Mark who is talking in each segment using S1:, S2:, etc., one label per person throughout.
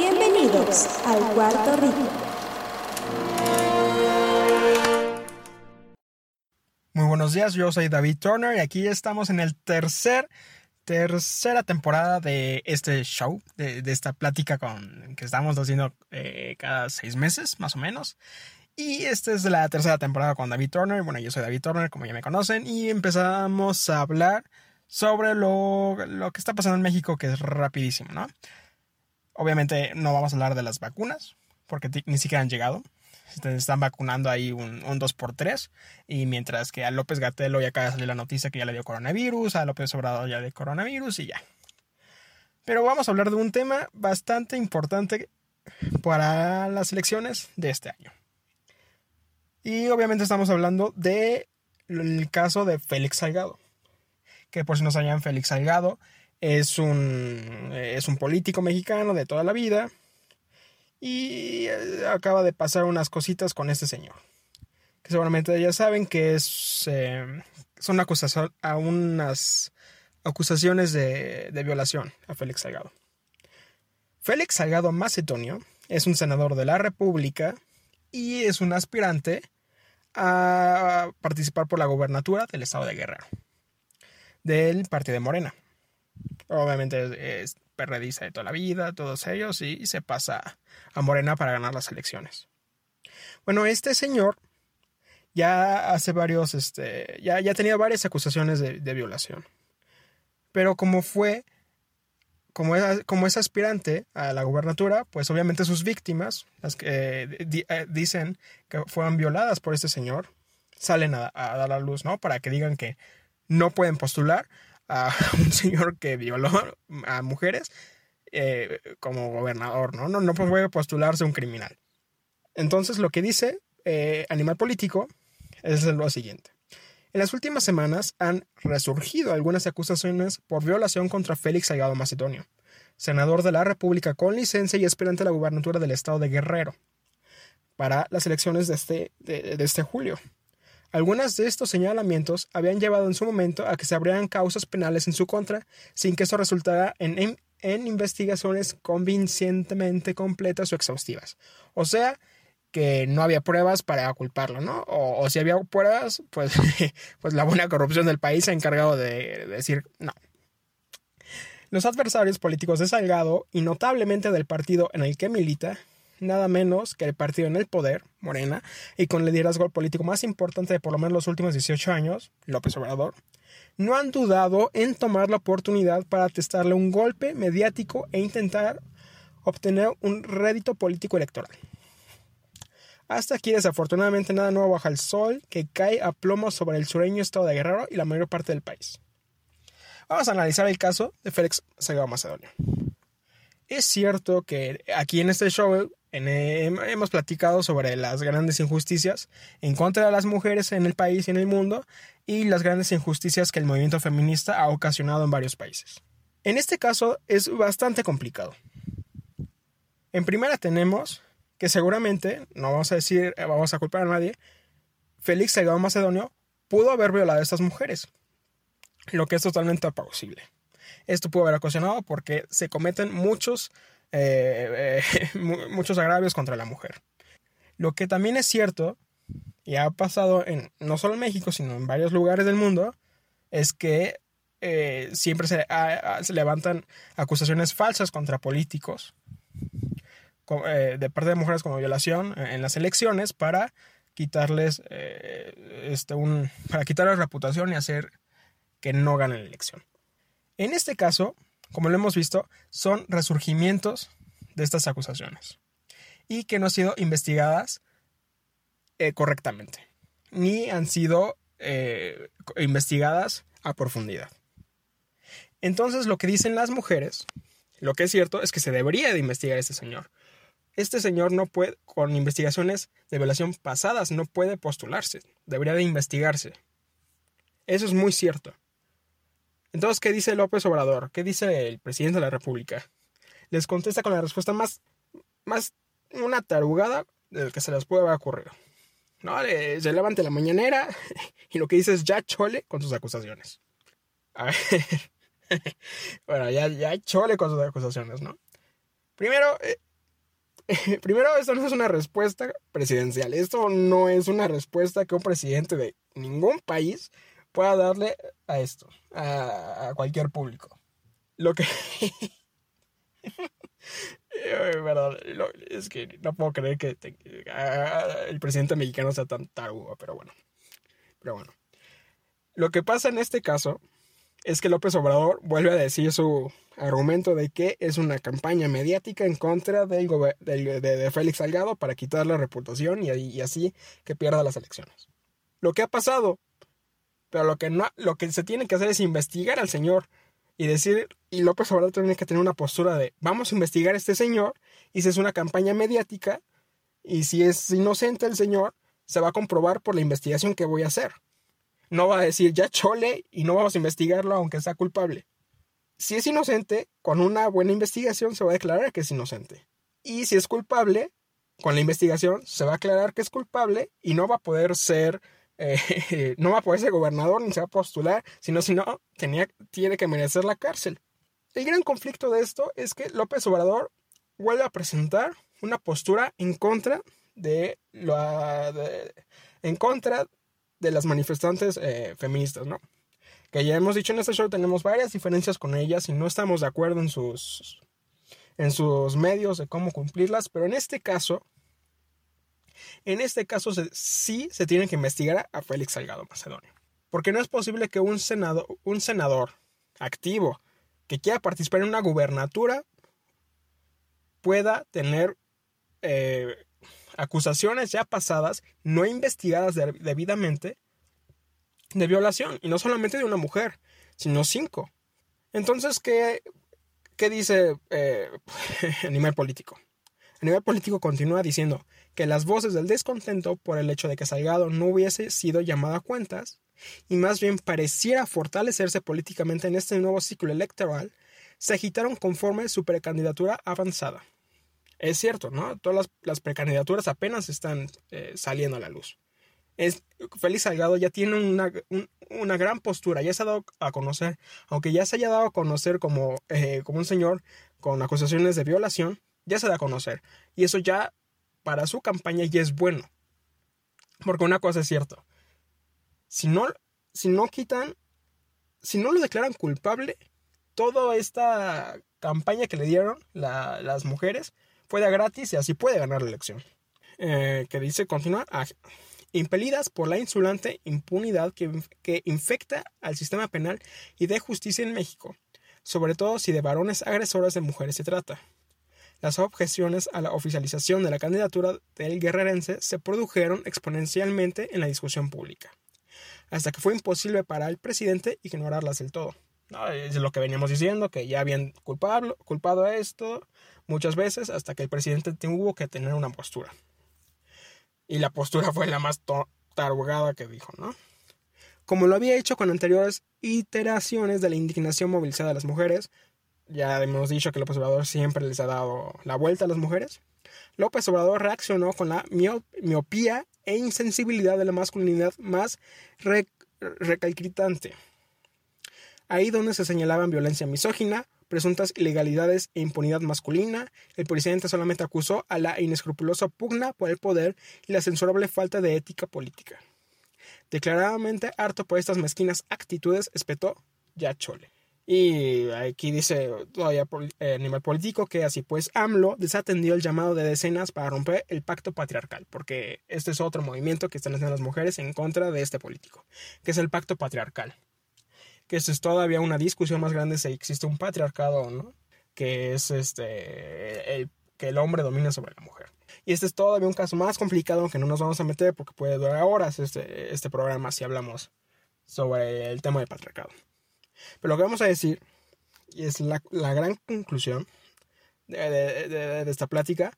S1: Bienvenidos al Cuarto Rico.
S2: Muy buenos días, yo soy David Turner y aquí estamos en el tercer tercera temporada de este show, de, esta plática con, que estamos haciendo eh, cada seis meses, más o menos. Y esta es la tercera temporada con David Turner. Bueno, yo soy David Turner, como ya me conocen, y empezamos a hablar sobre lo, lo que está pasando en México, que es rapidísimo, ¿no? Obviamente no vamos a hablar de las vacunas, porque ni siquiera han llegado. Están vacunando ahí un, un 2x3. Y mientras que a López Gatelo ya acaba de salir la noticia que ya le dio coronavirus, a López Obrador ya le dio coronavirus y ya. Pero vamos a hablar de un tema bastante importante para las elecciones de este año. Y obviamente estamos hablando del caso de Félix Salgado que por si no sabían, Félix Salgado es un, es un político mexicano de toda la vida y eh, acaba de pasar unas cositas con este señor. Que seguramente ya saben que es, eh, son a unas acusaciones de, de violación a Félix Salgado. Félix Salgado Macedonio es un senador de la República y es un aspirante a participar por la gobernatura del estado de Guerrero del partido de Morena. Obviamente es perredista de toda la vida, todos ellos, y se pasa a Morena para ganar las elecciones. Bueno, este señor ya hace varios, este, ya, ya tenido varias acusaciones de, violación. Pero como fue, como es, como es aspirante a la gubernatura, pues obviamente sus víctimas, las que eh, dicen que fueron violadas por este señor, salen a, a dar la luz, ¿no? Para que digan que no pueden postular a un señor que violó a mujeres eh, como gobernador, ¿no? ¿no? No puede postularse un criminal. Entonces lo que dice eh, Animal Político es lo siguiente. En las últimas semanas han resurgido algunas acusaciones por violación contra Félix Salgado Macedonio, senador de la República con licencia y aspirante a la gubernatura del estado de Guerrero, para las elecciones de este, de este julio. Algunas de estos señalamientos habían llevado en su momento a que se abrieran causas penales en su contra, sin que eso resultara en, en, investigaciones convincientemente completas o exhaustivas. O sea, que no había pruebas para culparlo, ¿no? O, si había pruebas, pues, pues la buena corrupción del país se ha encargado de decir no. Los adversarios políticos de Salgado, y notablemente del partido en el que milita, nada menos que el partido en el poder, Morena, y con el liderazgo político más importante de por lo menos los últimos 18 años, López Obrador, no han dudado en tomar la oportunidad para testarle un golpe mediático e intentar obtener un rédito político electoral. Hasta aquí, desafortunadamente, nada nuevo baja el sol que cae a plomo sobre el sureño estado de Guerrero y la mayor parte del país. Vamos a analizar el caso de Félix Salgado Macedonio. Es cierto que aquí en este show hemos platicado sobre las grandes injusticias en contra de las mujeres en el país y en el mundo y las grandes injusticias que el movimiento feminista ha ocasionado en varios países. En este caso es bastante complicado. En primera tenemos que seguramente, no vamos a decir, eh, vamos a culpar a nadie, Félix Salgado Macedonio pudo haber violado a estas mujeres, lo que es totalmente imposible. Esto pudo haber ocasionado porque se cometen muchos eh, eh, muchos agravios contra la mujer. Lo que también es cierto, y ha pasado en no solo en México, sino en varios lugares del mundo, es que eh, siempre se, levantan acusaciones falsas contra políticos de parte de mujeres como violación en las elecciones para quitarles este, para reputación y hacer que no ganen la elección. En este caso, como lo hemos visto, son resurgimientos de estas acusaciones y que no han sido investigadas eh, correctamente, ni han sido eh, investigadas a profundidad. Entonces, lo que dicen las mujeres, lo que es cierto es que se debería de investigar a este señor. Este señor no puede, con investigaciones de violación pasadas, no puede postularse, debería de investigarse. Eso es muy cierto. Entonces, ¿qué dice López Obrador? ¿Qué dice el presidente de la República? Les contesta con la respuesta más, más una tarugada del que se les puede ocurrido. ¿No? se levanta la mañanera y lo que dice es ya chole con sus acusaciones. A ver. bueno, ya, ya chole con sus acusaciones, ¿no? Primero, eh, primero, esto no es una respuesta presidencial. Esto no es una respuesta que un presidente de ningún país pueda darle a esto, a, cualquier público. Lo que... Verdad, es que no puedo creer que el presidente mexicano sea tan tarugo, pero bueno. Pero bueno. Lo que pasa en este caso es que López Obrador vuelve a decir su argumento de que es una campaña mediática en contra del de, Félix Salgado para quitar la reputación y, y, así que pierda las elecciones. Lo que ha pasado, pero lo que, no, lo que se tiene que hacer es investigar al señor y decir, y López Obrador tiene que tener una postura de vamos a investigar a este señor y si es una campaña mediática y si es inocente el señor, se va a comprobar por la investigación que voy a hacer no va a decir ya chole y no vamos a investigarlo aunque sea culpable. Si es inocente, con una buena investigación se va a declarar que es inocente. Y si es culpable, con la investigación se va a aclarar que es culpable y no va a poder ser, eh, no va a poder ser gobernador ni se va a postular, sino si no, tiene que merecer la cárcel. El gran conflicto de esto es que López Obrador vuelve a presentar una postura en contra de, lo, en contra de las manifestantes eh, feministas, ¿no? Que ya hemos dicho en este show, tenemos varias diferencias con ellas y no estamos de acuerdo en sus, en sus medios de cómo cumplirlas, pero en este caso, en este caso sí se tiene que investigar a Félix Salgado Macedonio. Porque no es posible que un, senado, un senador activo que quiera participar en una gubernatura pueda tener eh, acusaciones ya pasadas, no investigadas debidamente, de violación. Y no solamente de una mujer, sino cinco. Entonces, ¿qué, qué dice eh, a nivel político? A nivel político continúa diciendo que las voces del descontento por el hecho de que Salgado no hubiese sido llamado a cuentas y más bien pareciera fortalecerse políticamente en este nuevo ciclo electoral, se agitaron conforme su precandidatura avanzada. Es cierto, ¿no? Todas las, precandidaturas apenas están eh, saliendo a la luz. Es, Félix Salgado ya tiene una, una, gran postura, ya se ha dado a conocer, aunque ya se haya dado a conocer como, eh, como un señor con acusaciones de violación, ya se da a conocer. Y eso ya para su campaña ya es bueno. Porque una cosa es cierto, si no, si no quitan, si no lo declaran culpable, toda esta campaña que le dieron las mujeres fue gratis y así puede ganar la elección. Eh, que dice, continúa, ah, impelidas por la insulante impunidad que, que infecta al sistema penal y de justicia en México, sobre todo si de varones agresores de mujeres se trata. Las objeciones a la oficialización de la candidatura del guerrerense se produjeron exponencialmente en la discusión pública, hasta que fue imposible para el presidente ignorarlas del todo. es lo que veníamos diciendo, que ya habían culpado, culpado a esto, muchas veces hasta que el presidente tuvo que tener una postura. Y la postura fue la más tarugada que dijo, ¿no? Como lo había hecho con anteriores iteraciones de la indignación movilizada a las mujeres, ya hemos dicho que López Obrador siempre les ha dado la vuelta a las mujeres, López Obrador reaccionó con la miopía e insensibilidad de la masculinidad más recalcitante. Ahí donde se señalaban violencia misógina, presuntas ilegalidades e impunidad masculina, el presidente solamente acusó a la inescrupulosa pugna por el poder y la censurable falta de ética política. Declaradamente harto por estas mezquinas actitudes, espetó ya chole. Y aquí dice todavía a nivel político que así pues AMLO desatendió el llamado de decenas para romper el pacto patriarcal, porque este es otro movimiento que están haciendo las mujeres en contra de este político, que es el pacto patriarcal que es todavía una discusión más grande si existe un patriarcado o no, que es este, el, que el hombre domina sobre la mujer. Y este es todavía un caso más complicado que no nos vamos a meter porque puede durar horas este, este programa si hablamos sobre el tema del patriarcado. Pero lo que vamos a decir, y es la, la gran conclusión de, de, esta plática,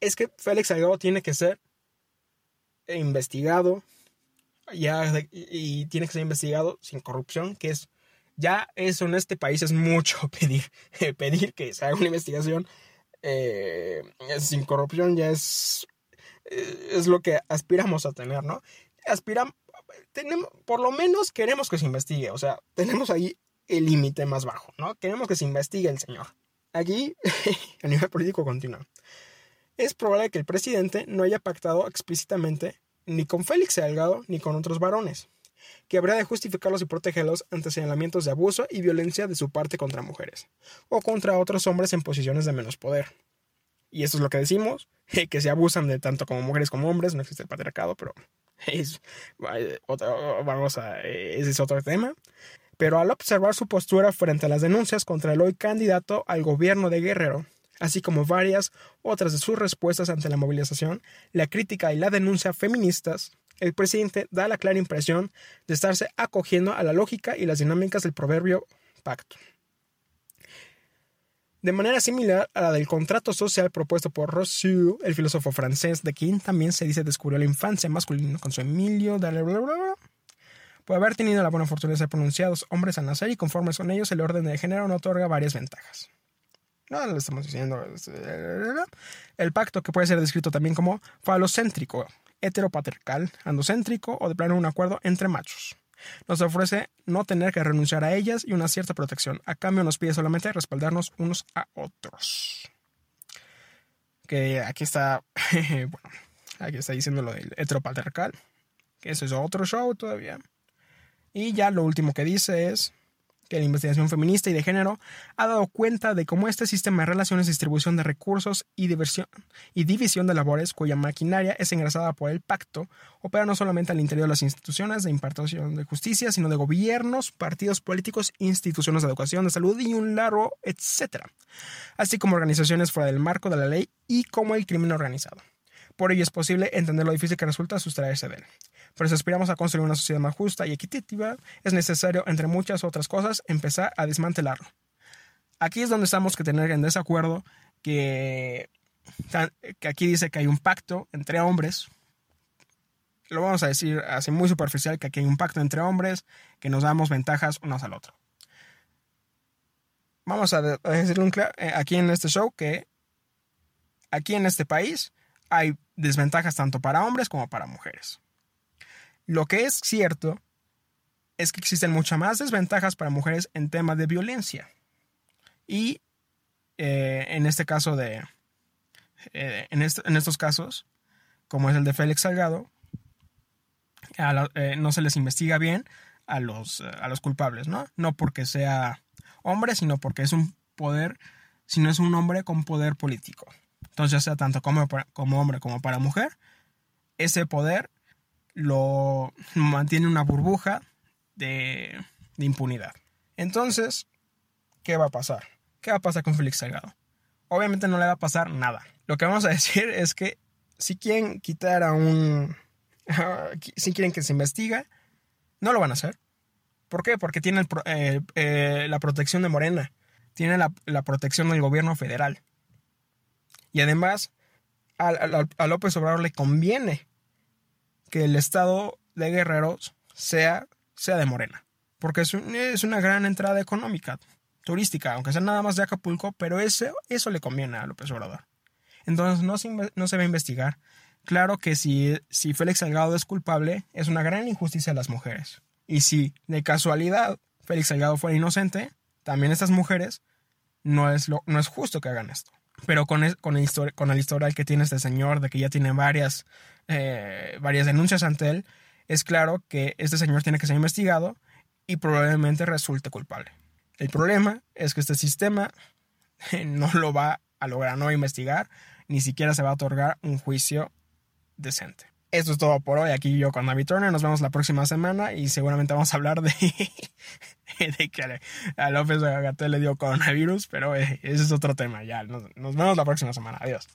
S2: es que Félix Salgado tiene que ser investigado, ya y tiene que ser investigado sin corrupción, que es ya eso en este país es mucho pedir, pedir que se haga una investigación eh, sin corrupción ya es, eh, es lo que aspiramos a tener, ¿no? Aspiramos, tenemos, por lo menos queremos que se investigue, o sea, tenemos ahí el límite más bajo, ¿no? Queremos que se investigue el señor. Aquí, a nivel político continúa. es probable que el presidente no haya pactado explícitamente ni con Félix Salgado ni con otros varones, que habría de justificarlos y protegerlos ante señalamientos de abuso y violencia de su parte contra mujeres, o contra otros hombres en posiciones de menos poder. Y eso es lo que decimos, que se abusan de tanto como mujeres como hombres, no existe el patriarcado, pero es, vamos a, ese es otro tema. Pero al observar su postura frente a las denuncias contra el hoy candidato al gobierno de Guerrero, así como varias otras de sus respuestas ante la movilización, la crítica y la denuncia feministas, el presidente da la clara impresión de estarse acogiendo a la lógica y las dinámicas del proverbio pacto. De manera similar a la del contrato social propuesto por Rousseau, el filósofo francés de quien también se dice descubrió la infancia masculina con su Emilio, bla, bla, bla, por haber tenido la buena fortuna de ser pronunciados hombres al nacer y conformes con ellos el orden de género no otorga varias ventajas. No, le estamos diciendo. El pacto que puede ser descrito también como falocéntrico, heteropatriarcal, andocéntrico o de plano un acuerdo entre machos. Nos ofrece no tener que renunciar a ellas y una cierta protección. A cambio nos pide solamente respaldarnos unos a otros. Que aquí está, bueno, aquí está diciendo lo del heteropatriarcal. Que eso es otro show todavía. Y ya lo último que dice es que la investigación feminista y de género ha dado cuenta de cómo este sistema de relaciones, distribución de recursos y, y división de labores, cuya maquinaria es engrasada por el pacto, opera no solamente al interior de las instituciones de impartición de justicia, sino de gobiernos, partidos políticos, instituciones de educación, de salud y un largo etcétera, así como organizaciones fuera del marco de la ley y como el crimen organizado. Por ello es posible entender lo difícil que resulta sustraerse de él. Pero si aspiramos a construir una sociedad más justa y equitativa, es necesario, entre muchas otras cosas, empezar a desmantelarlo. Aquí es donde estamos que tener en desacuerdo que, que aquí dice que hay un pacto entre hombres. Lo vamos a decir así muy superficial, que aquí hay un pacto entre hombres, que nos damos ventajas unos al otro. Vamos a decirlo eh, aquí en este show que aquí en este país hay desventajas tanto para hombres como para mujeres. Lo que es cierto es que existen muchas más desventajas para mujeres en temas de violencia. Y eh, en este caso de... Eh, en, estos casos, como es el de Félix Salgado, eh, no se les investiga bien a los, a los culpables, ¿no? No porque sea hombre, sino porque es un poder, sino es un hombre con poder político. Entonces, ya sea tanto como, como hombre como para mujer, ese poder lo mantiene una burbuja de, impunidad. Entonces, ¿qué va a pasar? ¿Qué va a pasar con Félix Salgado? Obviamente no le va a pasar nada. Lo que vamos a decir es que si quieren quitar a un... si quieren que se investigue, no lo van a hacer. ¿Por qué? Porque tiene eh, eh, la protección de Morena, tiene la, protección del gobierno federal. Y además, a López Obrador le conviene que el estado de Guerreros sea, sea de Morena. Porque es, es, una gran entrada económica, turística, aunque sea nada más de Acapulco, pero eso, eso le conviene a López Obrador. Entonces no se, no se va a investigar. Claro que si, si Félix Salgado es culpable, es una gran injusticia a las mujeres. Y si de casualidad Félix Salgado fuera inocente, también estas mujeres no es, lo, no es justo que hagan esto. Pero con con, el con el historial que tiene este señor, de que ya tiene varias eh, varias denuncias ante él, es claro que este señor tiene que ser investigado y probablemente resulte culpable. El problema es que este sistema no lo va a lograr no investigar, ni siquiera se va a otorgar un juicio decente. Esto es todo por hoy. Aquí yo con David Turner. Nos vemos la próxima semana y seguramente vamos a hablar de, de que a López Gatel le dio coronavirus, pero eh, ese es otro tema. Ya, nos vemos la próxima semana. Adiós.